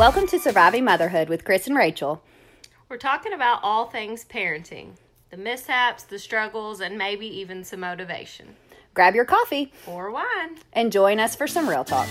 Welcome to Surviving Motherhood with Chris and Rachel. We're talking about all things parenting the mishaps, the struggles, and maybe even some motivation. Grab your coffee Or wine. and join us for some real talk.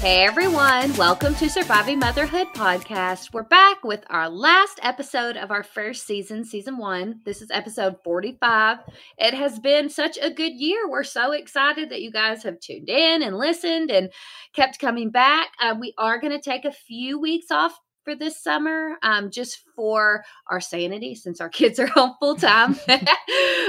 Hey everyone, welcome to Surviving Motherhood podcast. We're back with our last episode of our first season, season one. This is episode 45. It has been such a good year. We're so excited that you guys have tuned in and listened and kept coming back. Uh, we are going to take a few weeks off for this summer um, just for our sanity since our kids are home full time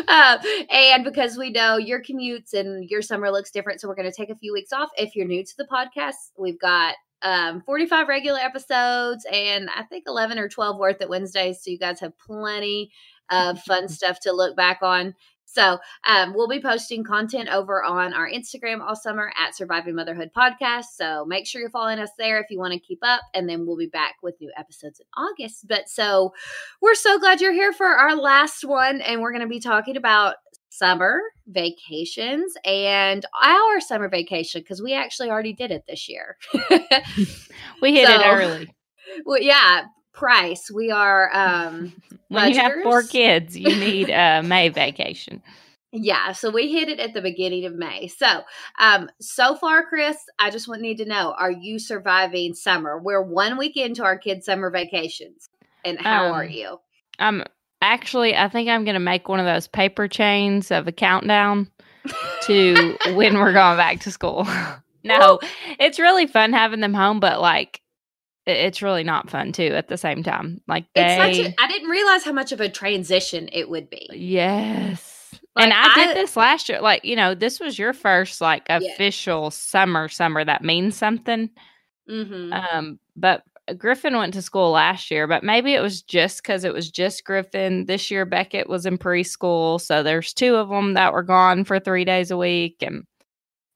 uh, and because we know your commutes and your summer looks different so we're going to take a few weeks off. If you're new to the podcast we've got um, 45 regular episodes and i think 11 or 12 worth at wednesdays so you guys have plenty of fun stuff to look back on so um, we'll be posting content over on our Instagram all summer at Surviving Motherhood Podcast. So make sure you're following us there if you want to keep up. And then we'll be back with new episodes in August. But so we're so glad you're here for our last one. And we're going to be talking about summer vacations and our summer vacation because we actually already did it this year. We hit it early. well, yeah, price. We are um When you have four kids, you need a May vacation. Yeah, so we hit it at the beginning of May. So, um, so far, Chris, I just want need to know: Are you surviving summer? We're one week into our kids' summer vacations, and how are Um, you? I'm actually, I think I'm going to make one of those paper chains of a countdown to when we're going back to school. no, it's really fun having them home, but like, it's really not fun too at the same time. Like, they, It's such. A, I didn't realize how much of a transition it would be. Yes. Like, and I, I- did this last year. Like, you know, this was your first like Yeah. official summer summer that means something. hmm Um, but Griffin went to school last year, but maybe it was just because it was just Griffin. This year Beckett was in preschool, so there's two of them that were gone for three days a week, and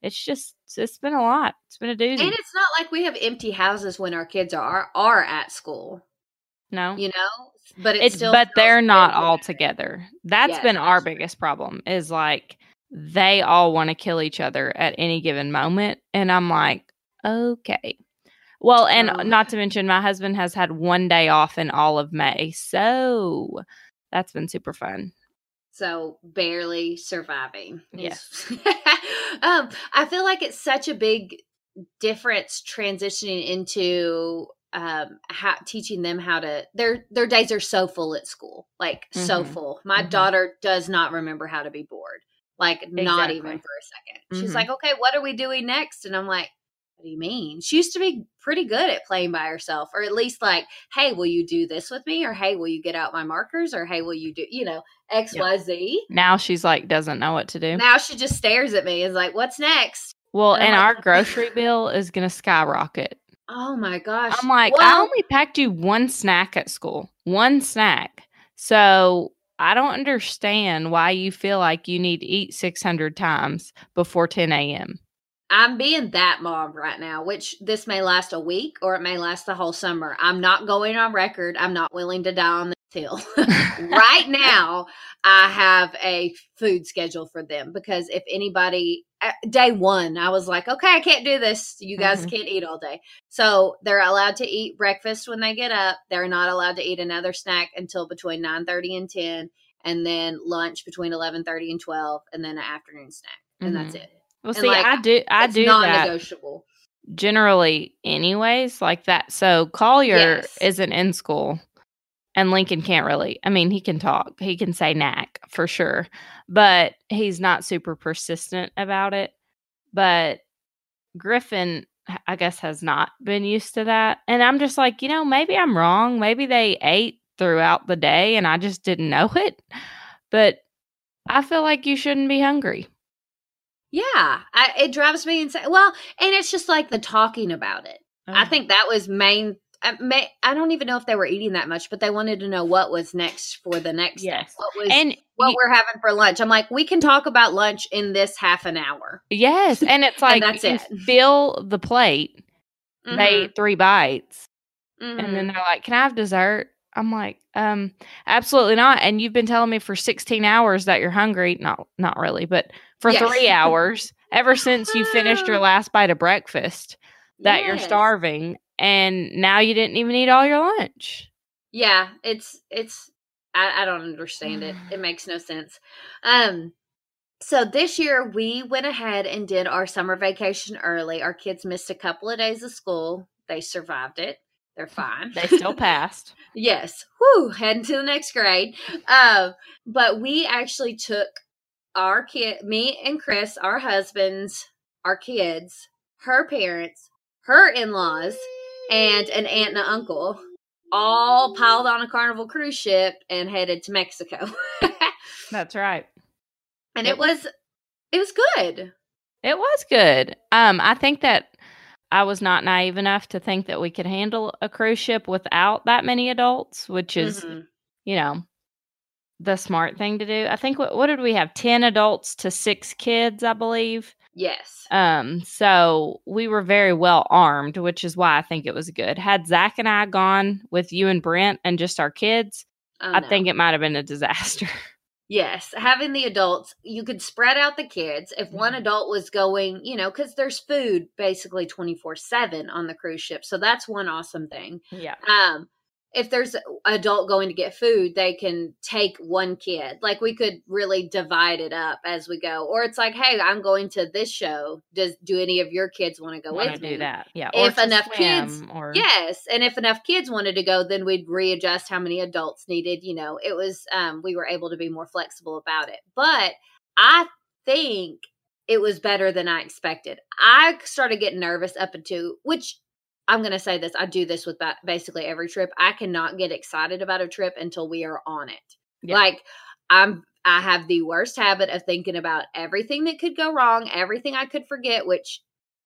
it's just it's been a lot. It's been a doozy. and it's not like we have empty houses when our kids are are at school. no, You know, but it it's still but they're not all together. That's Yes, been our true. biggest problem is like they all want to kill each other at any given moment and I'm like, okay. Well, and Oh. not to mention my husband has had one day off in all of May. So that's been super fun. So barely surviving. Yeah. um, I feel like it's such a big difference transitioning into um how teaching them how to their their days are so full at school like so Mhm. full my Mhm. daughter does not remember how to be bored like not even for a second she's Mhm. like okay what are we doing next and i'm like what do you mean she used to be pretty good at playing by herself or at least like hey will you do this with me or hey will you get out my markers or hey will you do you know X Y Z. Now she's like doesn't know what to do. now she just stares at me is like what's next well, and and like, our grocery bill is going to skyrocket. oh my gosh I'm like, I only packed you one snack at school, one snack. So I don't understand why you feel like you need to eat 600 times before 10 a.m. I'm being that mom right now, which this may last a week or it may last the whole summer. I'm not going on record. I'm not willing to die on this hill. right now, I have a food schedule for them because if anybody, uh, day one, I was like, okay, I can't do this. You guys Mhm. can't eat all day. So they're allowed to eat breakfast when they get up. They're not allowed to eat another snack until between 9.30 and 10 and then lunch between 11.30 and 12 and then an afternoon snack. And that's it. Well, And, see, like, I do, I it's do that generally, anyways, like that. So Collier Yes. isn't in school, and Lincoln can't really. I mean, he can talk, he can say knack for sure, but he's not super persistent about it. But Griffin I guess, has not been used to that. And I'm just like, you know, maybe I'm wrong. Maybe they ate throughout the day and I just didn't know it. But I feel like you shouldn't be hungry. Yeah, I, it drives me insane. Well, and it's just like the talking about it. I think that was main. I, may, I don't even know if they were eating that much, but they wanted to know what was next for the next. Yes. what was and what you- we're having for lunch. I'm like, we can talk about lunch in this half an hour. yes, and it's like that's you it. fill the plate. They Mhm, ate three bites, mhm. and then they're like, "Can I have dessert?" I'm like, um, absolutely not. And you've been telling me for 16 hours that you're hungry. Not, not really, but for Yes. three hours ever since you finished your last bite of breakfast that you're starving, and now you didn't even eat all your lunch. Yeah, it's it's I, I don't understand it. It makes no sense. Um so this year we went ahead and did our summer vacation early. Our kids missed a couple of days of school. They survived it. They're fine. They still passed. yes. Whoo, heading to the next grade. Um, but we actually took our kid me and Chris, our husbands, our kids, her parents, her in-laws, and an aunt and an uncle all piled on a carnival cruise ship and headed to Mexico. That's right. and it was it was good. It was good. Um, I think that I was not naive enough to think that we could handle a cruise ship without that many adults, which is, Mhm. you know, the smart thing to do. I think what what did we have? Ten adults to six kids, I believe. Yes. Um, so we were very well armed, which is why I think it was good. Had Zach and I gone with you and Brent and just our kids, Oh, I no. think it might have been a disaster. Yes, having the adults, you could spread out the kids. If one Mhm. adult was going, you know, because there's food basically 24 7 on the cruise ship. So that's one awesome thing. yeah. Um, if there's adult going to get food, they can take one kid. Like we could really divide it up as we go. Or it's like, hey, I'm going to this show. Does do any of your kids want to go with to me? do that. Yeah. If enough kids- or Yes, and if enough kids wanted to go, then we'd readjust how many adults needed. You know, it was um, we were able to be more flexible about it. But I think it was better than I expected. I started getting nervous up until which I'm going to say this. I do this with basically every trip. I cannot get excited about a trip until we are on it. Yeah. Like I'm I have the worst habit of thinking about everything that could go wrong, everything I could forget, which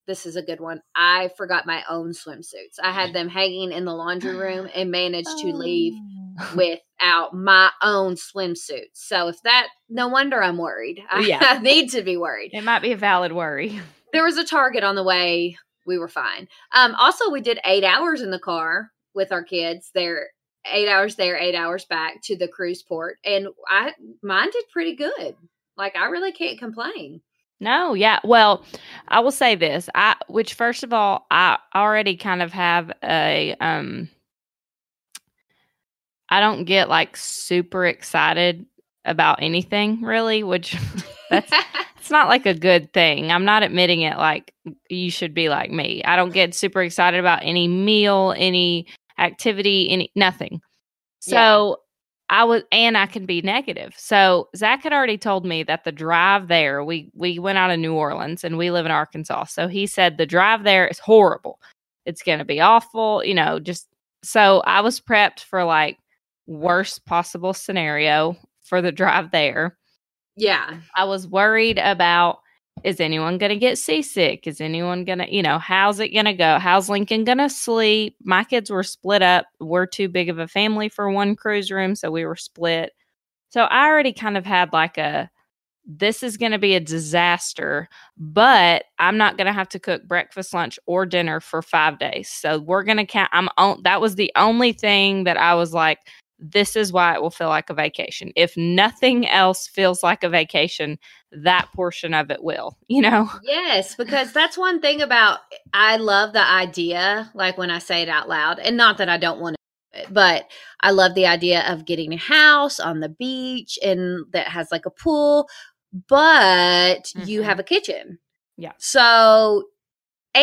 this is a good one. I forgot my own swimsuits. I had them hanging in the laundry room and managed to leave Oh. without my own swimsuits. So if that no wonder I'm worried. I, Yeah. I need to be worried. It might be a valid worry. There was a target on the way. We were fine. Um also we did 8 hours in the car with our kids. There 8 hours there, 8 hours back to the cruise port and I mine did pretty good. Like I really can't complain. No, yeah. Well, I will say this. I which first of all, I already kind of have a um I don't get like super excited about anything really, which that's it's not like a good thing. I'm not admitting it like you should be like me. I don't get super excited about any meal, any activity, any nothing. So I was and I can be negative. So Zach had already told me that the drive there, we we went out of New Orleans and we live in Arkansas. So he said the drive there is horrible. It's gonna be awful, you know, just so I was prepped for like worst possible scenario for the drive there. Yeah. I was worried about is anyone going to get seasick? Is anyone going to, you know, how's it going to go? How's Lincoln going to sleep? My kids were split up. We're too big of a family for one cruise room, so we were split. So I already kind of had like a this is going to be a disaster, but I'm not going to have to cook breakfast, lunch, or dinner for 5 days. So we're going to count I'm on that was the only thing that I was like this is why it will feel like a vacation. If nothing else feels like a vacation, that portion of it will, you know? Yes, because that's one thing about I love the idea, like when I say it out loud, and not that I don't want to, do it, but I love the idea of getting a house on the beach and that has like a pool, but you Mhm. have a kitchen. Yeah. So,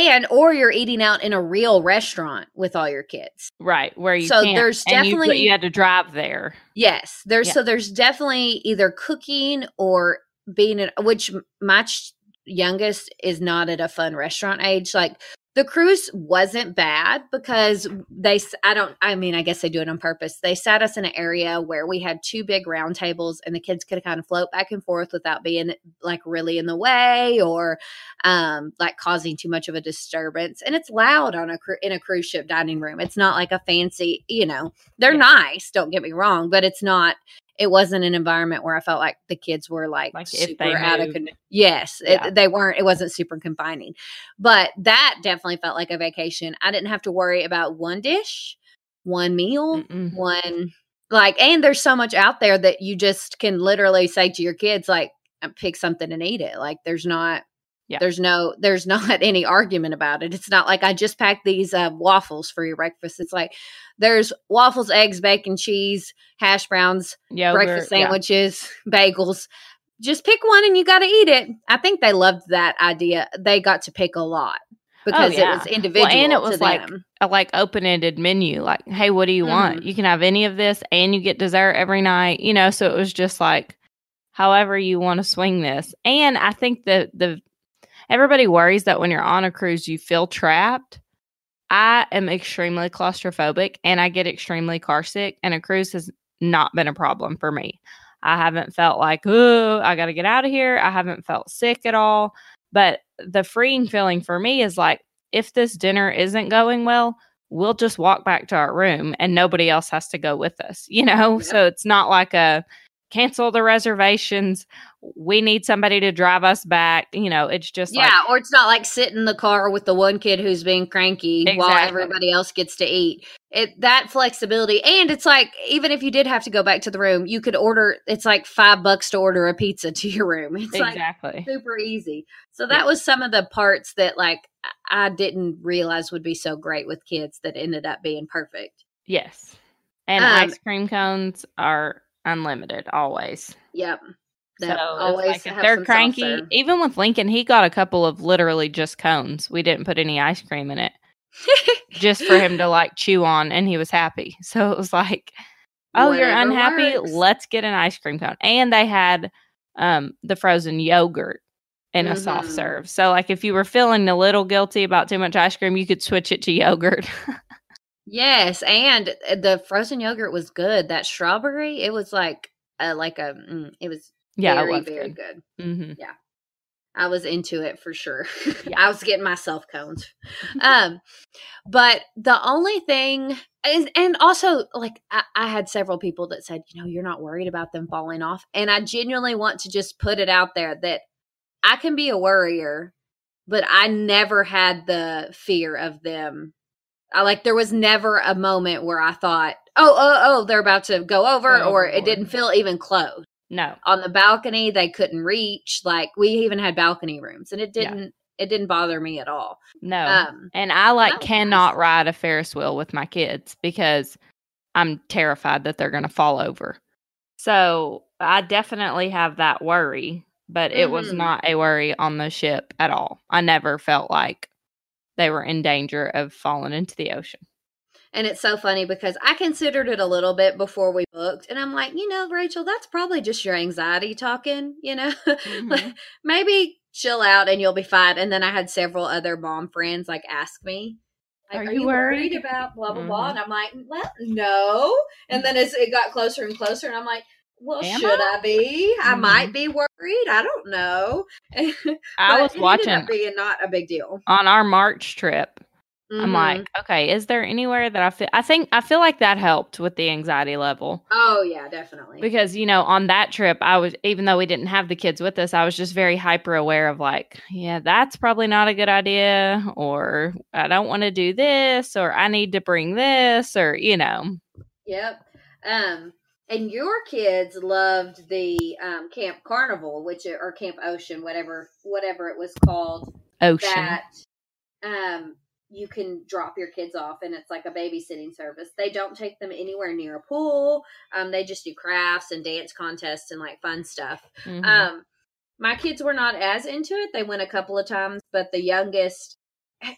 and or you're eating out in a real restaurant with all your kids. Right. Where you So there's and you, definitely- you had to drive there. Yes, there's Yeah. so there's definitely either cooking or being at which my ch- youngest is not at a fun restaurant age. Like the cruise wasn't bad because they i don't i mean i guess they do it on purpose. They sat us in an area where we had two big round tables and the kids could kind of float back and forth without being like really in the way or um like causing too much of a disturbance. And it's loud on a in a cruise ship dining room. It's not like a fancy you know they're nice don't get me wrong but it's not it wasn't an environment where I felt like the kids were like, like super out of con- yes, yeah. it, they weren't. It wasn't super confining, but that definitely felt like a vacation. I didn't have to worry about one dish, one meal, Mm-mm. one like, and there's so much out there that you just can literally say to your kids like, pick something and eat it. Like, there's not. Yeah. There's no there's not any argument about it. It's not like I just packed these uh, waffles for your breakfast. It's like there's waffles, eggs, bacon, cheese, hash browns, Yogurt, breakfast sandwiches, yeah. bagels. Just pick one and you got to eat it. I think they loved that idea. They got to pick a lot oh, because oh, yeah. it was individual well, and it was like them. a like open-ended menu like hey what do you mm-hmm. want you can have any of this and you get dessert every night you know so it was just like however you want to swing this and i think that the everybody worries that when you're on a cruise you feel trapped I am extremely claustrophobic and I get extremely car sick, and a cruise has not been a problem for me. I haven't felt like, oh, I got to get out of here. I haven't felt sick at all. But the freeing feeling for me is like, if this dinner isn't going well, we'll just walk back to our room and nobody else has to go with us, you know? So it's not like a cancel the reservations we need somebody to drive us back. You know, it's just yeah, like, or it's not like sit in the car with the one kid who's being cranky exactly. while everybody else gets to eat. It that flexibility, and it's like even if you did have to go back to the room, you could order. It's like five bucks to order a pizza to your room. It's exactly like super easy. So that yeah. was some of the parts that like I didn't realize would be so great with kids that ended up being perfect. Yes, and um, ice cream cones are unlimited always. Yep. So always like if they're cranky, even with Lincoln, he got a couple of literally just cones. We didn't put any ice cream in it, just for him to like chew on, and he was happy. So it was like, oh, Whatever you're unhappy? Works. Let's get an ice cream cone. And they had um the frozen yogurt in mm-hmm. a soft mm-hmm. serve. So like if you were feeling a little guilty about too much ice cream, you could switch it to yogurt. yes, and uh, the frozen yogurt was good. That strawberry, it was like uh, like a mm, it was yeah, very, very good. good. Mm-hmm. Yeah. I was into it for sure. Yeah. I was getting myself cones. um, but the only thing is, and also like I, I, had several people that said, you know, you're not worried about them falling off. And I genuinely want to just put it out there that I can be a worrier, but I never had the fear of them. I like there was never a moment where I thought, oh, oh, oh, they're about to go over, go or it didn't feel even close. No. On the balcony they couldn't reach. Like we even had balcony rooms and it didn't yeah. it didn't bother me at all. No. Um, and I like cannot nice. ride a Ferris wheel with my kids because I'm terrified that they're going to fall over. So, I definitely have that worry, but it mm-hmm. was not a worry on the ship at all. I never felt like they were in danger of falling into the ocean. And it's so funny because I considered it a little bit before we booked. And I'm like, you know, Rachel, that's probably just your anxiety talking, you know? Mm-hmm. Maybe chill out and you'll be fine. And then I had several other mom friends like ask me, like, are, are, you worried? worried about blah blah mm-hmm. blah? And I'm like, well, no. And then as it got closer and closer, and I'm like, well, Am should I, I be? Mm-hmm. I might be worried. I don't know. I was watching being not a big deal on our March trip. Mm-hmm. I'm like, okay, is there anywhere that I feel I think I feel like that helped with the anxiety level. Oh yeah, definitely. Because, you know, on that trip I was even though we didn't have the kids with us, I was just very hyper aware of like, yeah, that's probably not a good idea or I don't want to do this or I need to bring this or, you know. Yep. Um and your kids loved the um, Camp Carnival, which or Camp Ocean, whatever whatever it was called. Ocean. That um you can drop your kids off and it's like a babysitting service. They don't take them anywhere near a pool. Um, they just do crafts and dance contests and like fun stuff. Mm-hmm. Um, my kids were not as into it. They went a couple of times, but the youngest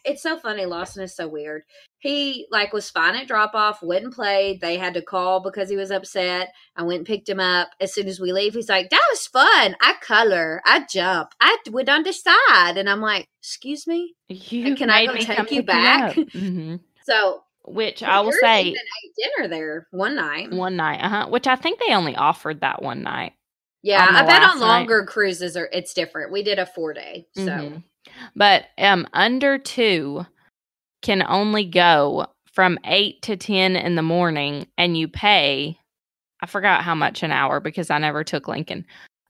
it's so funny. Lawson is so weird. He like was fine at drop off, wouldn't play. They had to call because he was upset. I went and picked him up. As soon as we leave, he's like, "That was fun. I color, I jump, I went on the side," and I'm like, "Excuse me, You can I made go me take you back?" hmm So Which I will say dinner there one night. one night, uh huh. Which I think they only offered that one night. yeah, I bet on night. longer cruises are it's different. We did a four day, so Mhm. But um under 2 can only go from 8 to 10 in the morning and you pay I forgot how much an hour because I never took Lincoln.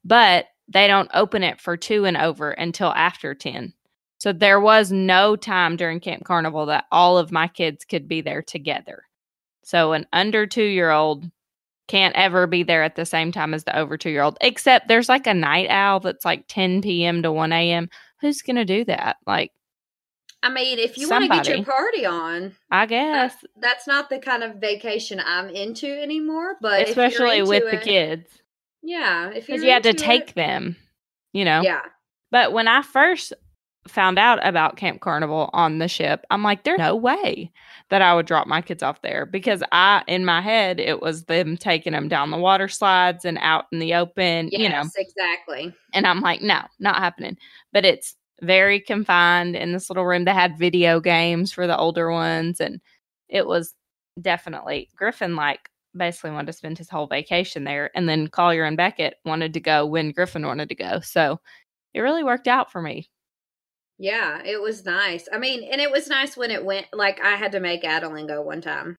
But they don't open it for 2 and over until after 10. So there was no time during Camp Carnival that all of my kids could be there together. So an under 2-year-old can't ever be there at the same time as the over 2-year-old except there's like a night owl that's like 10 p.m. to 1 a.m who's gonna do that? Like, I mean, if you want to get your party on, I guess, that's, that's not the kind of vacation I'm into anymore. But especially with into the kids, yeah, if you had to take it- them, you know. yeah, But when I first found out about Camp Carnival on the ship, I'm like, there's no way that I would drop my kids off there because I, in my head, it was them taking them down the water slides and out in the open, yes, you know. exactly. And I'm like, no, not happening. But it's very confined in this little room. They had video games for the older ones, and it was definitely Griffin like basically wanted to spend his whole vacation there. And then Collier and Beckett wanted to go when Griffin wanted to go. So it really worked out for me. Yeah, it was nice. I mean, and it was nice when it went. Like I had to make Adeline go one time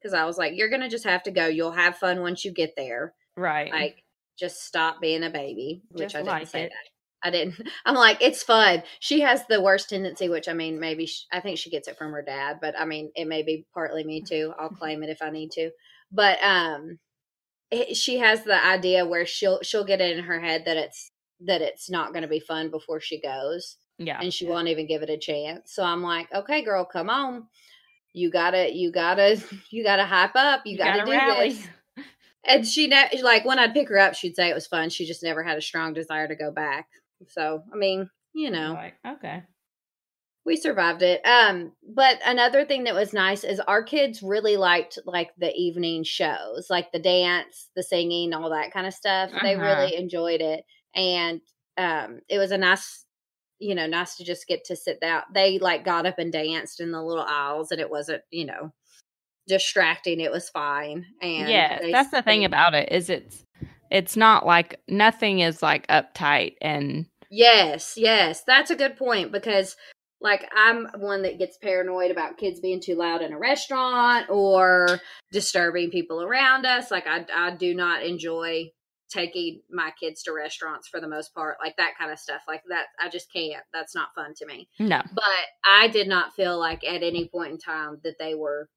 because I was like, "You're gonna just have to go. You'll have fun once you get there. Right. Like, just stop being a baby." Which Just I didn't like say it. that. I didn't. I'm like, it's fun. She has the worst tendency, which I mean, maybe sh I think she gets it from her dad, but I mean, it may be partly me too. I'll claim it if I need to. But um, it, she has the idea where she'll she'll get it in her head that it's that it's not going to be fun before she goes yeah. and she won't even give it a chance. So I'm like, okay, girl, come on. You gotta, you gotta, you gotta hype up. You, gotta, do this. And she, ne- like, when I'd pick her up, she'd say it was fun. She just never had a strong desire to go back. So, I mean, you know, Like, okay. we survived it. Um, but another thing that was nice is our kids really liked like the evening shows, like the dance, the singing, all that kind of stuff. They Uh-huh. really enjoyed it, and um, it was a nice, you know, nice to just get to sit down. They like got up and danced in the little aisles, and it wasn't, you know, distracting. It was fine. And yeah, they- that's the thing they- about it is it's it's not like nothing is like uptight and Yes, yes, that's a good point because like I'm one that gets paranoid about kids being too loud in a restaurant or disturbing people around us. Like I I do not enjoy taking my kids to restaurants for the most part. Like that kind of stuff. Like that I just can't. That's not fun to me. no. But I did not feel like at any point in time that they were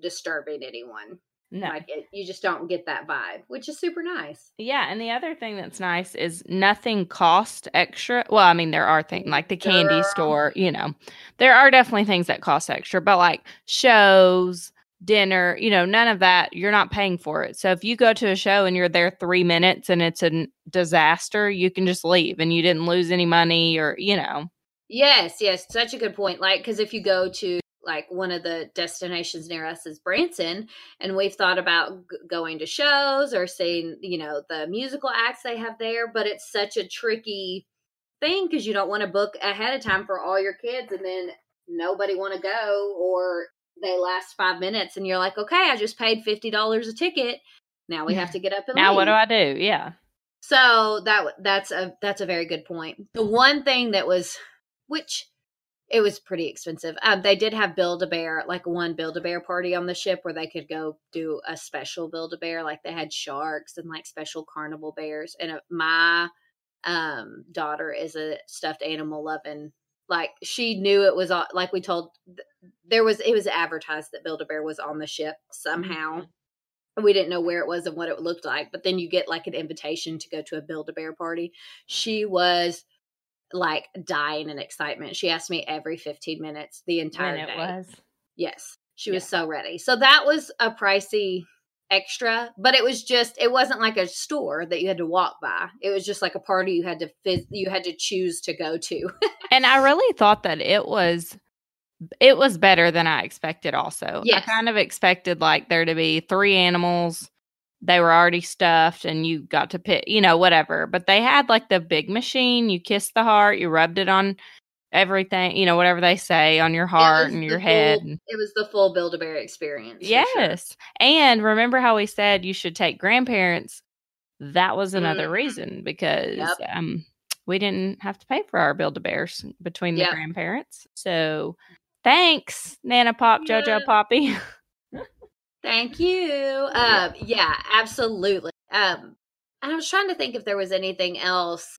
disturbing anyone. No. Like it, you just don't get that vibe, which is super nice. Yeah, and the other thing that's nice is nothing cost extra. Well, I mean, there are things like the candy Girl. store, you know, there are definitely things that cost extra, but like shows, dinner, you know, none of that, you're not paying for it. So if you go to a show and you're there three minutes and it's a disaster, you can just leave and you didn't lose any money or, you know, Yes, yes, such a good point. Like, because if you go to like one of the destinations near us is Branson, and we've thought about g- going to shows or seeing, you know, the musical acts they have there, but it's such a tricky thing because you don't want to book ahead of time for all your kids, and then nobody want to go, or they last five minutes, and you're like, okay, I just paid fifty dollars a ticket. Now we have to get up and now what do. I do? Yeah. So that that's a that's a very good point. The one thing that was, which it was pretty expensive. Um, they did have Build a Bear, like one Build a Bear party on the ship where they could go do a special Build a Bear. Like they had sharks and like special carnival bears. And uh, my um daughter is a stuffed animal loving. Like she knew it was on. Like we told, there was it was advertised that Build a Bear was on the ship somehow. And we didn't know where it was and what it looked like but then you get like an invitation to go to a build a bear party. She was like dying in excitement. She asked me every 15 minutes the entire When it day. was. yes. She was so ready. So that was a pricey extra but it was just it wasn't like a store that you had to walk by it was just like a party you had to you had to choose to go to And I really thought that it was it was better than I expected also. Yes. I kind of expected like there to be three animals. They were already stuffed and you got to pick, you know, whatever. But they had like the big machine. You kissed the heart, you rubbed it on everything, you know, whatever they say on your heart and your head. full- and- It was the full Build a Bear experience. for sure. Yes. And remember how we said you should take grandparents? That was another Mhm. reason because Yep. um we didn't have to pay for our build a bears between the Yep. grandparents. So thanks, Nana Pop, Jojo Yeah. Poppy. Thank you. Um, yeah, absolutely. Um, and I was trying to think if there was anything else.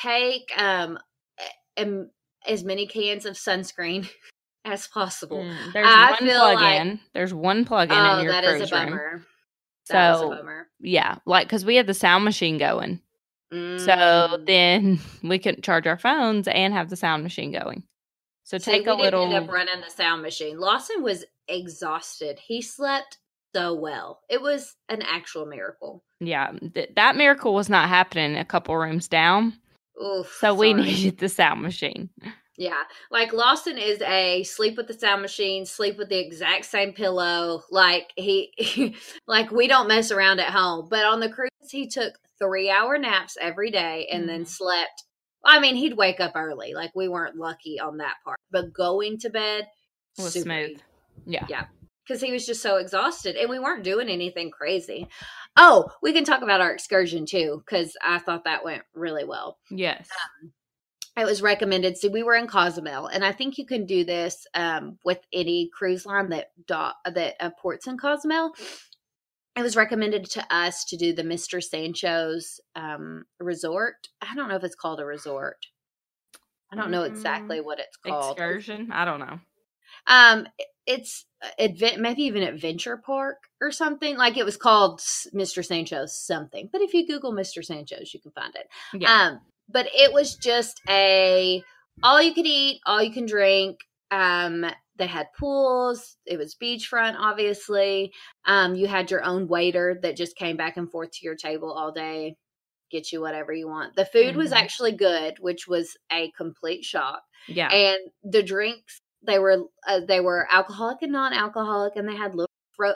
Take um, am- as many cans of sunscreen as possible. Mm, There's I one feel plug like- in. There's one plug in Oh, in your that is a room. bummer. That was So a bummer. yeah, like because we had the sound machine going, so Mm. then we couldn't charge our phones and have the sound machine going. So take we a little. end up running the sound machine. Lawson was exhausted. He slept so well. It was an actual miracle. Yeah, th- that miracle was not happening a couple rooms down. Oof, So we sorry. needed the sound machine. Yeah, like Lawson is a sleep with the sound machine, sleep with the exact same pillow. Like he, like we don't mess around at home. But on the cruise, he took three hour naps every day and then Mhm. slept. I mean, he'd wake up early. Like we weren't lucky on that part, but going to bed was smooth. easy. Yeah. Yeah. because he was just so exhausted and we weren't doing anything crazy. Oh, we can talk about our excursion too because I thought that went really well. Yes. It was recommended. So we were in Cozumel, and I think you can do this um, with any cruise line that do- that uh, ports in Cozumel. It was recommended to us to do the Mister Sancho's um, resort. I don't know if it's called a resort. I don't know exactly what it's called. Excursion. I don't know. Um, it's advent maybe even Adventure Park or something. Like it was called Mr. Sancho's something. But if you Google Mr. Sancho's, you can find it. Yeah. Um, but it was just a all you could eat, all you can drink. Um, they had pools. It was beachfront, obviously. Um, you had your own waiter that just came back and forth to your table all day, get you whatever you want. The food was Mhm. actually good, which was a complete shock yeah. and the drinks they were uh, they were alcoholic and non-alcoholic and they had little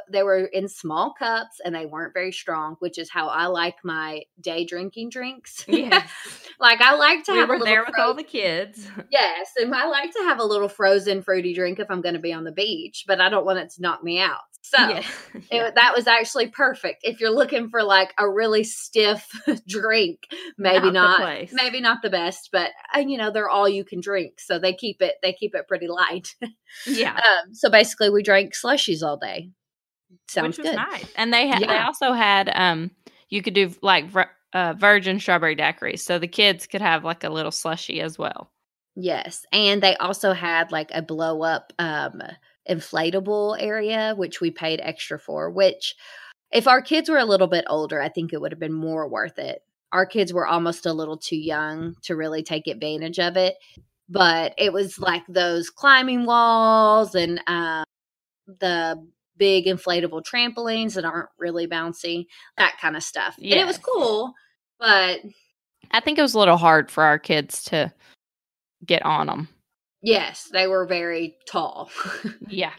they were in small cups and they weren't very strong which is how i like my day drinking drinks Yes. like i like to we have a were little there with all the kids. yes and i like to have a little frozen fruity drink if i'm going to be on the beach but i don't want it to knock me out so Yeah. it, that was actually perfect if you're looking for like a really stiff drink maybe Not the not, maybe not the best but uh, you know they're all you can drink so they keep it they keep it pretty light yeah. um, so basically we drank slushies all day sounds Which was good nice. And they had they also had um you could do like uh, virgin strawberry daiquiris, so the kids could have like a little slushy as well. yes and they also had like a blow up um inflatable area which we paid extra for which if our kids were a little bit older i think it would have been more worth it our kids were almost a little too young to really take advantage of it but it was like those climbing walls and um, the big inflatable trampolines that aren't really bouncy that kind of stuff and it was cool but I think it was a little hard for our kids to get on them. yes they were very tall Yeah.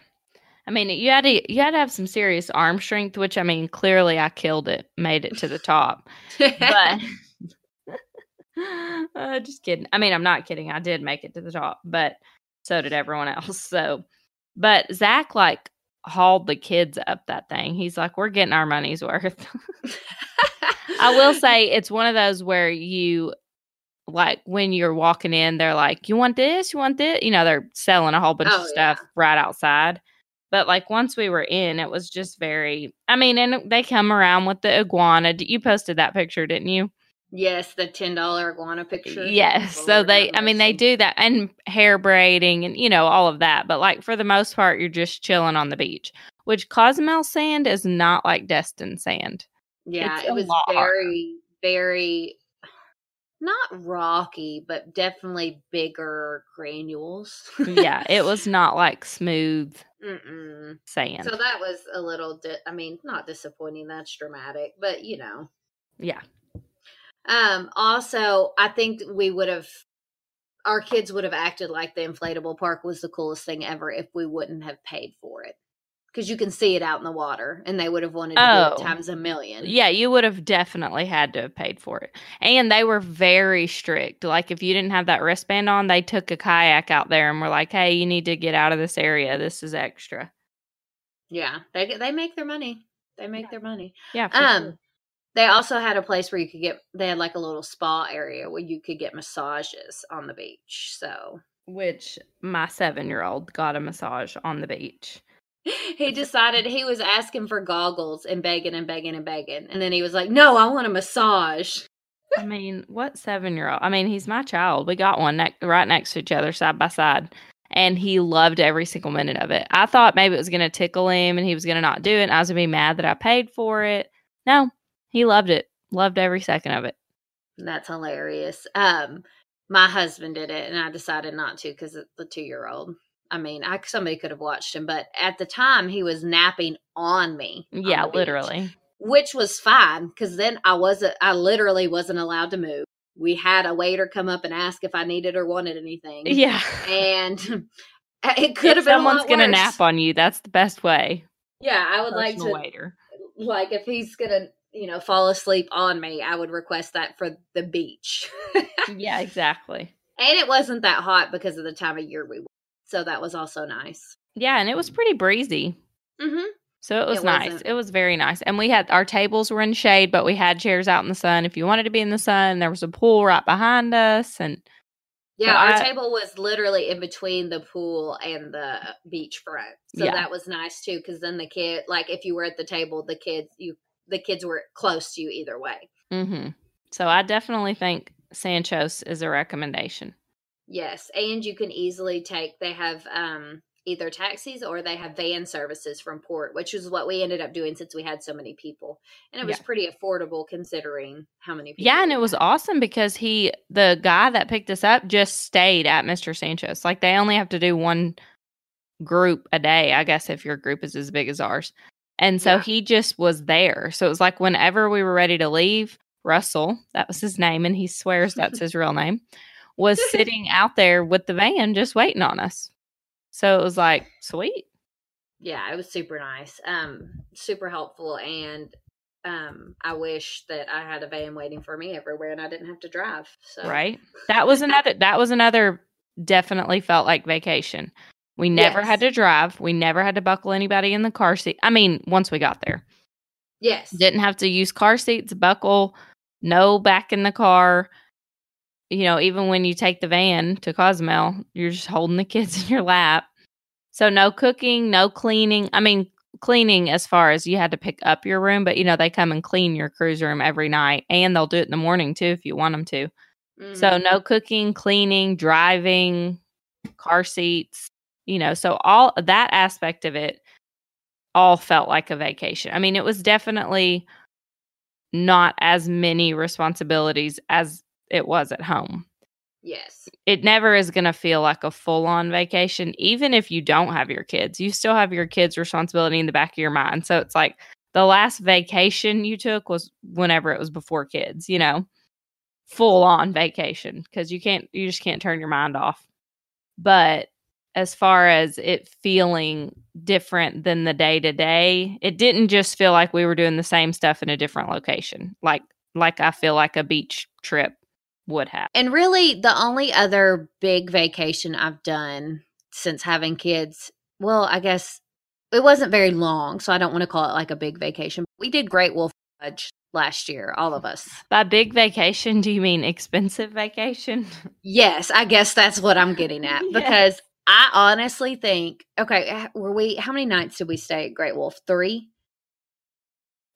I mean, you had to you had to have some serious arm strength, which I mean, clearly I killed it, made it to the top. But uh, just kidding. I mean, I'm not kidding. I did make it to the top, but so did everyone else. So, but Zach like hauled the kids up that thing. He's like, we're getting our money's worth. I will say it's one of those where you like when you're walking in, they're like, You want this? You want this? You know, they're selling a whole bunch Oh, of stuff right outside. But like once we were in, it was just very I mean, and they come around with the iguana. You posted that picture, didn't you? Yes, the ten dollar iguana picture. Yes. So they, I mean they do that and hair braiding and you know, all of that. But like for the most part, you're just chilling on the beach. Which Cozumel sand is not like Destin sand. Yeah, It's it was harder. very, very not rocky, but definitely bigger granules. yeah, it was not like smooth Mm-mm. sand. So that was a little. Di- I mean, not disappointing. That's dramatic, but you know. yeah. Um. Also, I think we would have. Our kids would have acted like the inflatable park was the coolest thing ever if we wouldn't have paid for it. Because you can see it out in the water, and they would have wanted to do Oh. it times a million. Yeah, you would have definitely had to have paid for it. And they were very strict. Like if you didn't have that wristband on, they took a kayak out there and were like, "Hey, you need to get out of this area. This is extra." Yeah, they they make their money. They make their money. Yeah. Um, sure. They also had a place where you could get. They had like a little spa area where you could get massages on the beach. So which my 7-year-old got a massage on the beach. he decided he was asking for goggles and begging and begging and begging, and then he was like, "No, I want a massage." I mean, what 7-year-old? I mean, he's my child. We got one ne- right next to each other side by side. And he loved every single minute of it. I thought maybe it was going to tickle him and he was going to not do it. And I was going to be mad that I paid for it. No, he loved it. Loved every second of it. That's hilarious. Um, my husband did it, and I decided not to because the two year old. I mean, I somebody could have watched him, but at the time he was napping on me. on Yeah, beach. literally. which was fine because then I wasn't, I literally wasn't allowed to move. We had a waiter come up and ask if I needed or wanted anything. Yeah. And it could if have been someone's a lot gonna worse. nap on you, that's the best way. Yeah, I would like to, waiter. like, if he's gonna, you know, fall asleep on me, I would request that for the beach. Yeah, exactly. and it wasn't that hot because of the time of year we were. So that was also nice. Yeah, and it was pretty breezy. Mm-hmm. So it was It nice. wasn't- It was very nice. And we had our tables were in shade, but we had chairs out in the sun. If you wanted to be in the sun, there was a pool right behind us. And Yeah, So our I- table was literally in between the pool and the beach front. So Yeah. that was nice too cuz then the kid like if you were at the table, the kids you the kids were close to you either way. hmm so I definitely think Sancho's is a recommendation. Yes, and you can easily take they have um either taxis or they have van services from port, which is what we ended up doing since we had so many people. And it was Yeah. pretty affordable considering how many people. Yeah, and it was awesome because he, the guy that picked us up, just stayed at Mr. Sancho's. Like they only have to do one group a day, I guess, if your group is as big as ours. And so Yeah. he just was there. So it was like whenever we were ready to leave, Russell, that was his name, and he swears that's his real name, was sitting out there with the van just waiting on us. So it was like, sweet. yeah it was super nice um super helpful and um i wish that i had a van waiting for me everywhere and i didn't have to drive so Right. That was another that was another definitely felt like vacation. We never had to drive. We never had to buckle anybody in the car seat. I mean, once we got there. yes Didn't have to use car seats, buckle, no back in the car. You know, even when you take the van to Cozumel, you're just holding the kids in your lap. So no cooking, no cleaning. I mean, cleaning as far as you had to pick up your room, but you know, they come and clean your cruise room every night and they'll do it in the morning too if you want them to. So Mhm. no cooking, cleaning, driving, car seats, you know, so all that aspect of it all felt like a vacation. I mean, it was definitely not as many responsibilities as it was at home. yes It never is going to feel like a full on vacation, even if you don't have your kids. You still have your kids' responsibility in the back of your mind. So it's like the last vacation you took was whenever it was before kids, you know, full on vacation because you can't, you just can't turn your mind off. But as far as it feeling different than the day to day, it didn't just feel like we were doing the same stuff in a different location. Like, like I feel like a beach trip would have. And really, the only other big vacation I've done since having kids, well, I guess it wasn't very long, so I don't want to call it like a big vacation. We did Great Wolf Lodge last year, all of us. By big vacation, do you mean expensive vacation? Yes, I guess that's what I'm getting at because I honestly think, okay, were we, how many nights did we stay at Great Wolf? Three?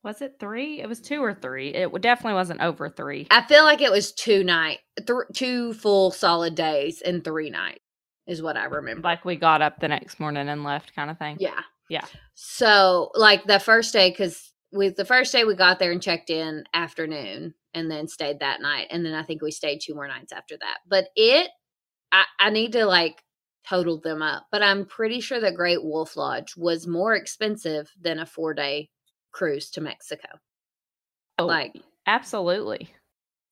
Was it three? It was two or three. It definitely wasn't over three. I feel like it was two night, th- two full solid days and three nights is what I remember. Like we got up the next morning and left, kind of thing. Yeah. Yeah. So, like the first day, because with the first day we got there and checked in afternoon and then stayed that night. And then I think we stayed two more nights after that. But it, I, I need to like total them up. But I'm pretty sure the Great Wolf Lodge was more expensive than a four day cruise to Mexico. Oh, Like, absolutely.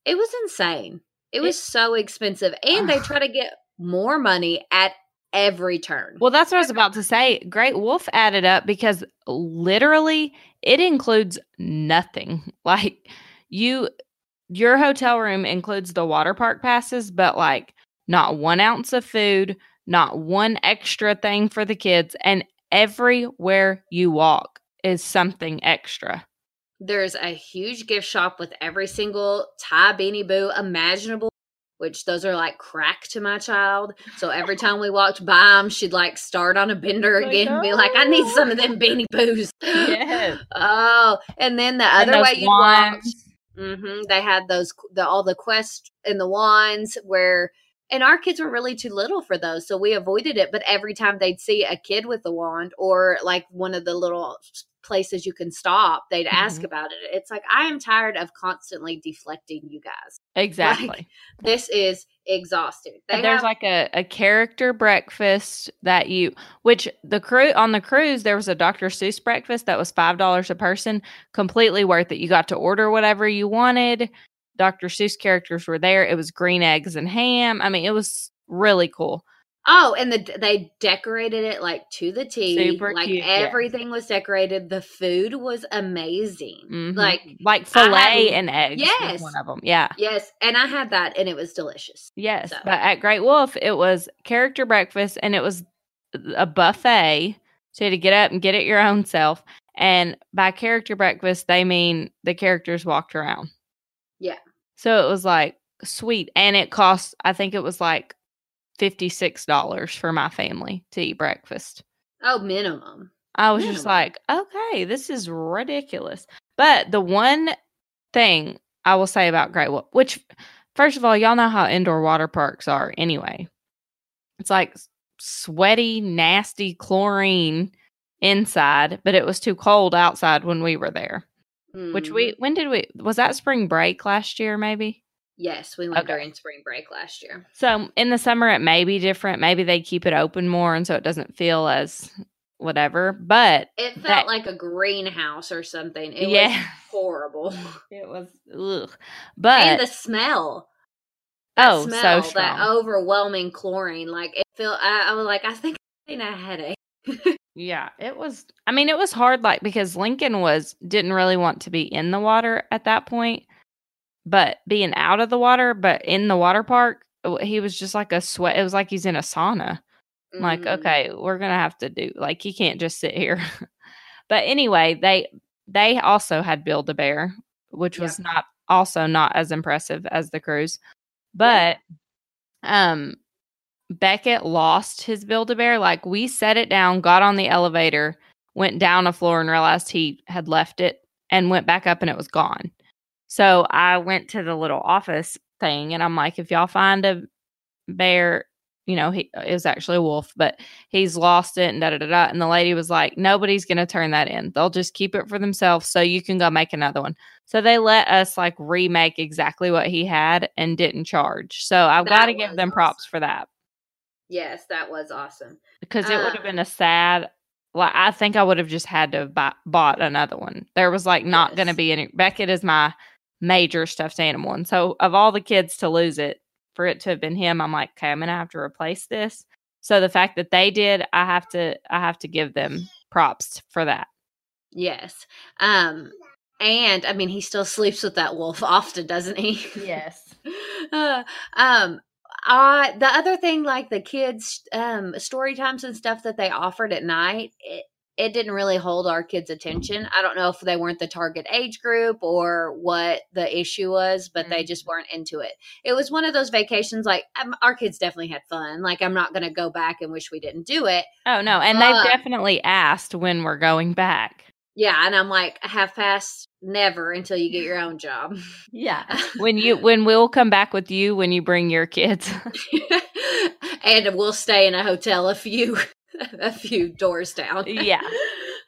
it was insane. It was It- so expensive. And they try to get more money at every turn. Well, that's what I was about to say. Great Wolf added up because literally it includes nothing. Like you, your hotel room includes the water park passes, but like not one ounce of food, not one extra thing for the kids. And everywhere you walk is something extra. There's a huge gift shop with every single Ty beanie boo imaginable, which those are like crack to my child. So every time we walked by them, she'd like start on a bender Like, again and be like, I need some of them beanie boos. Yes. oh, and then the And other way you walk, wands. hmm they had those, the, all the quests and the wands where, and our kids were really too little for those. So we avoided it. But every time they'd see a kid with a wand or like one of the little places you can stop, they'd ask Mhm. about it. It's like, I am tired of constantly deflecting you guys. Exactly. This is exhausting. They And there's have- like a, a character breakfast that you which the crew on the cruise there was a dr seuss breakfast that was five dollars a person completely worth it you got to order whatever you wanted dr seuss characters were there it was green eggs and ham i mean it was really cool Oh, and the they decorated it like to the T. Super like cute, yeah. everything was decorated. The food was amazing. Mhm. Like like I had- filet and eggs Yes. one of them yeah yes, and I had that, and it was delicious. Yes, So- but at Great Wolf, it was character breakfast and it was a buffet. So you had to get up and get it your own self. And by character breakfast, they mean the characters walked around. Yeah. So it was like sweet. And it cost, I think it was like $56 for my family to eat breakfast. Oh, minimum. I was just like, okay, this is ridiculous. But the one thing I will say about Great Wolf, which, first of all, y'all know how indoor water parks are anyway. It's like sweaty, nasty chlorine inside, but it was too cold outside when we were there. Which we, Mhm. when did we, was that spring break last year, maybe? yes, we went Okay. during spring break last year. So in the summer, it may be different. Maybe they keep it open more and so it doesn't feel as whatever. But It felt That- like a greenhouse or something. It Yeah. was horrible. it was, ugh. But, and the smell. That oh, smell, so that overwhelming chlorine. Like it felt. I, I was like, I think I'm getting a headache. Yeah, it was. I mean, it was hard, like because Lincoln was didn't really want to be in the water at that point, but being out of the water, but in the water park, he was just like a sweat. It was like he's in a sauna. I'm like, okay, we're gonna have to do like he can't just sit here. but anyway, they they also had Build a Bear, which was not also not as impressive as the cruise, but um Beckett lost his Build a Bear. Like we set it down, got on the elevator, went down a floor, and realized he had left it, and went back up, and it was gone. So I went to the little office thing, and I'm like, if y'all find a bear, you know, he was actually a wolf, but he's lost it, and da da da da. And the lady was like, nobody's gonna turn that in. They'll just keep it for themselves, so you can go make another one. So they let us like remake exactly what he had and didn't charge. So I've got to give them props for that Yes, that was awesome. because it would have Uh, been a sad. Like I think I would have just had to have buy, bought another one. There was like not going to be any. Beckett is my major stuffed animal, and so of all the kids to lose it, for it to have been him, I'm like, okay, I'm gonna have to replace this. So the fact that they did, I have to, I have to give them props for that. Yes. Um And I mean, he still sleeps with that wolf often, doesn't he? Yes. uh, um, uh, the other thing, like the kids' um, story times and stuff that they offered at night, it, it didn't really hold our kids' attention. I don't know if they weren't the target age group or what the issue was, but they just weren't into it. It was one of those vacations, like um, our kids definitely had fun. Like, I'm not going to go back and wish we didn't do it. Oh no, and But- they've definitely asked when we're going back. Yeah. And I'm like, half past never until you get your own job. Yeah. When you when we'll come back with you when you bring your kids. and we'll stay in a hotel a few a few doors down. Yeah.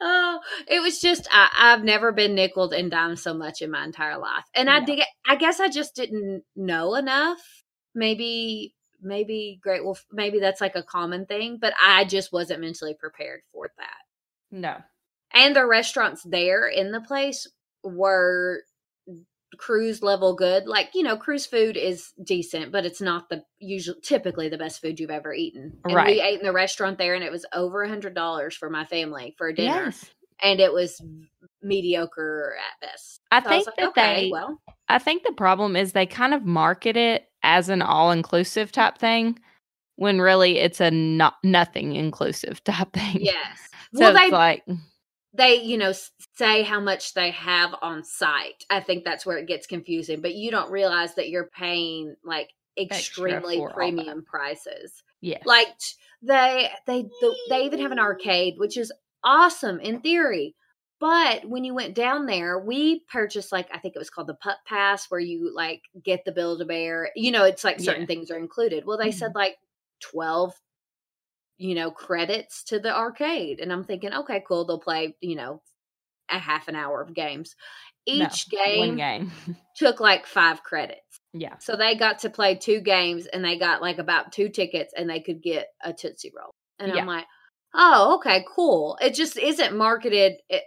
oh, it was just I, I've never been nickled and dimed so much in my entire life, and I No. dig. I guess I just didn't know enough. Maybe, maybe Great Wolf, Maybe that's like a common thing, but I just wasn't mentally prepared for that. no. And the restaurants there in the place were cruise level good. Like, you know, cruise food is decent, but it's not the usual typically the best food you've ever eaten. And Right. we ate in the restaurant there and it was over a hundred dollars for my family for a dinner. Yes. And it was mediocre at best. I So think was that they well I think the problem is they kind of market it as an all inclusive type thing when really it's a not nothing inclusive type thing. yes. So well they like mm. They you know say how much they have on site i think that's where it gets confusing but you don't realize that you're paying like extremely for all that. premium prices yeah like they they they even have an arcade which is awesome in theory but when you went down there we purchased like i think it was called the Paw Pass where you like get the build a bear you know it's like certain Yeah. things are included well they said mm-hmm. like 12 you know credits to the arcade and i'm thinking okay cool they'll play you know a half an hour of games No, each game, game. took like five credits yeah. so they got to play two games and they got like about two tickets and they could get a Tootsie Roll. And Yeah. I'm like, oh, okay, cool. It just isn't marketed. It,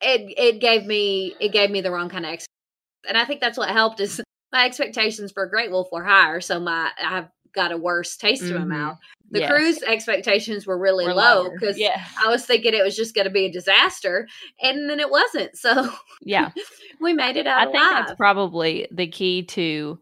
it, it gave me, it gave me the wrong kind of expectations. And I think that's what helped is my expectations for Great Wolf were higher. So my, I've got a worse taste in Mhm. my mouth. The Yes. cruise expectations were really We're low because yeah. I was thinking it was just going to be a disaster. And then it wasn't. So Yeah. we made it out I think that's probably the key to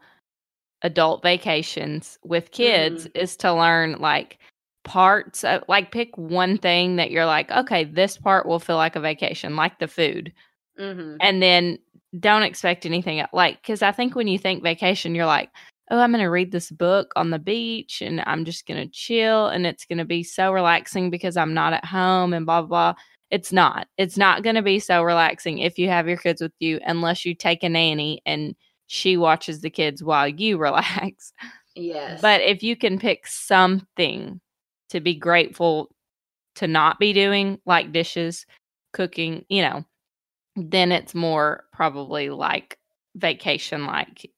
adult vacations with kids Mm-hmm. is to learn like parts of, like pick one thing that you're like okay this part will feel like a vacation like the food hmm and then don't expect anything like because i think when you think vacation you're like oh i'm going to read this book on the beach and i'm just going to chill and it's going to be so relaxing because i'm not at home and blah blah blah it's not it's not going to be so relaxing if you have your kids with you unless you take a nanny and she watches the kids while you relax Yes. but if you can pick something to be grateful to not be doing, like dishes, cooking, you know, then it's more probably like vacation like.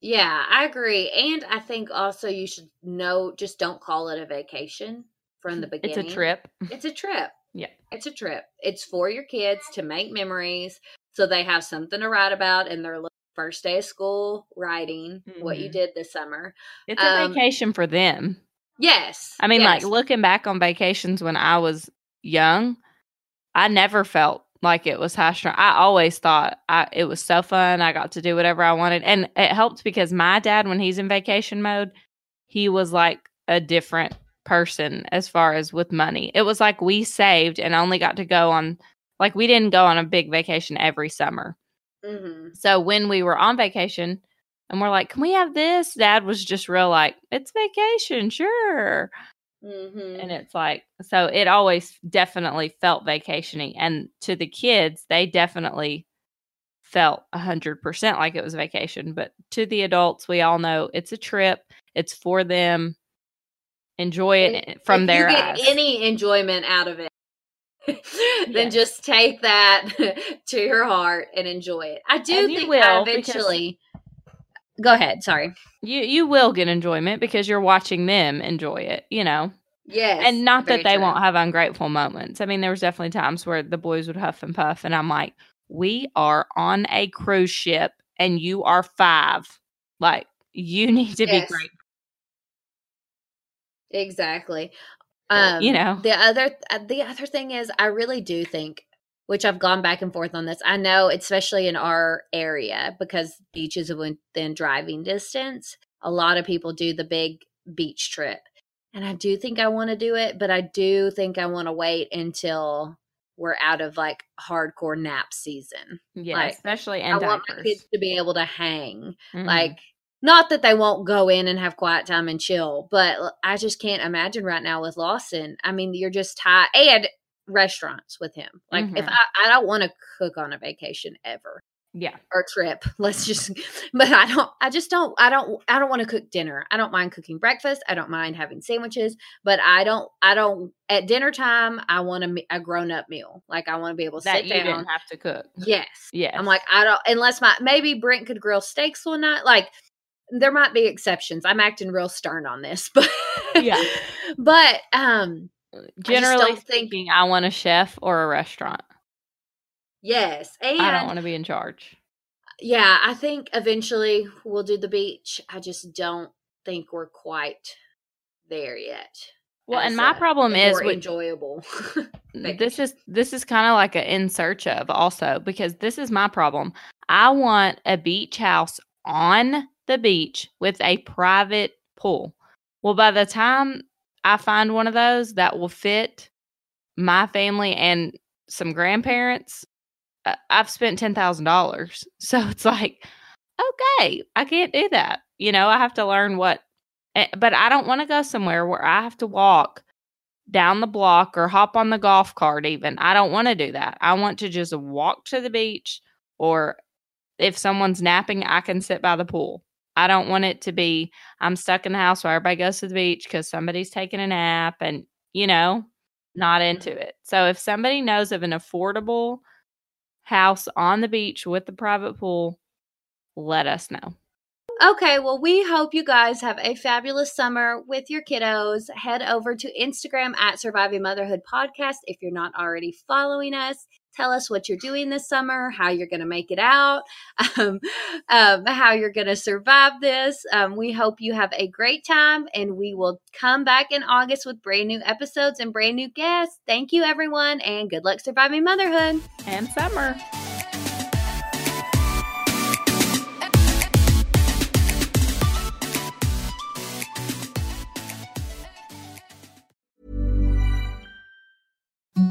Yeah, I agree. And I think also you should know just don't call it a vacation from the beginning. It's a trip. It's a trip. Yeah. It's a trip. It's for your kids to make memories so they have something to write about in their first day of school writing what you Mhm. did this summer. It's a Um, vacation for them. Yes. I mean, yes. like looking back on vacations when I was young, I never felt like it was high strung. I always thought I, it was so fun. I got to do whatever I wanted. And it helped because my dad, when he's in vacation mode, he was like a different person as far as with money. It was like we saved and only got to go on, like, we didn't go on a big vacation every summer. Mhm. So when we were on vacation and we're like, can we have this? Dad was just real like, it's vacation, sure Mhm. and it's like so it always definitely felt vacationing. and to the kids they definitely felt a hundred percent like it was vacation but to the adults we all know it's a trip it's for them enjoy And it from if their you eyes any enjoyment out of it then Yes. just take that to your heart and enjoy it i do think will, I eventually go ahead sorry you you will get enjoyment because you're watching them enjoy it you know yes and not that they true. won't have ungrateful moments. I mean, there was definitely times where the boys would huff and puff, and I'm like, "We are on a cruise ship, and you are five. Like, you need to Yes. be great." exactly um you know. the other uh, the other thing is i really do think which I've gone back and forth on this. I know, especially in our area, because beaches are within driving distance, a lot of people do the big beach trip. And I do think I want to do it, but I do think I want to wait until we're out of like hardcore nap season. Yeah, Like, especially I and want my kids to be able to hang. Mhm. Like, not that they won't go in and have quiet time and chill, but I just can't imagine right now with Lawson. I mean, you're just tired. And restaurants with him. Like, if Mhm. I, I don't want to cook on a vacation ever yeah, or trip, let's just, but I don't, I just don't, I don't, I don't want to cook dinner. I don't mind cooking breakfast. I don't mind having sandwiches, but I don't, I don't, at dinner time, I want a, a grown up meal. Like, I want to be able to that sit you down. didn't have to cook. Yes. Yes, I'm like, I don't, unless my, maybe Brent could grill steaks one night. Like, there might be exceptions. I'm acting real stern on this, but Yeah. but, um, generally don't think- I want a chef or a restaurant. yes. And I don't want to be in charge. yeah, I think eventually we'll do the beach. I just don't think we're quite there yet. Well, and my a- problem is enjoyable. this is this is kind of like a in search of also because this is my problem. I want a beach house on the beach with a private pool. Well, by the time I find one of those that will fit my family and some grandparents, I- I've spent ten thousand dollars. So it's like, okay, I can't do that. You know, I have to learn what. eh, But I don't want to go somewhere where I have to walk down the block or hop on the golf cart even. I don't want to do that. I want to just walk to the beach or if someone's napping, I can sit by the pool. I don't want it to be I'm stuck in the house where everybody goes to the beach because somebody's taking a nap and, you know, not mm-hmm. into it. So if somebody knows of an affordable house on the beach with the private pool, let us know. Okay, well, we hope you guys have a fabulous summer with your kiddos. Head over to Instagram at Surviving Motherhood Podcast if you're not already following us. Tell us what you're doing this summer, how you're going to make it out, um, um, how you're going to survive this. Um, we hope you have a great time, and we will come back in August with brand new episodes and brand new guests. Thank you, everyone, and good luck surviving motherhood. And summer.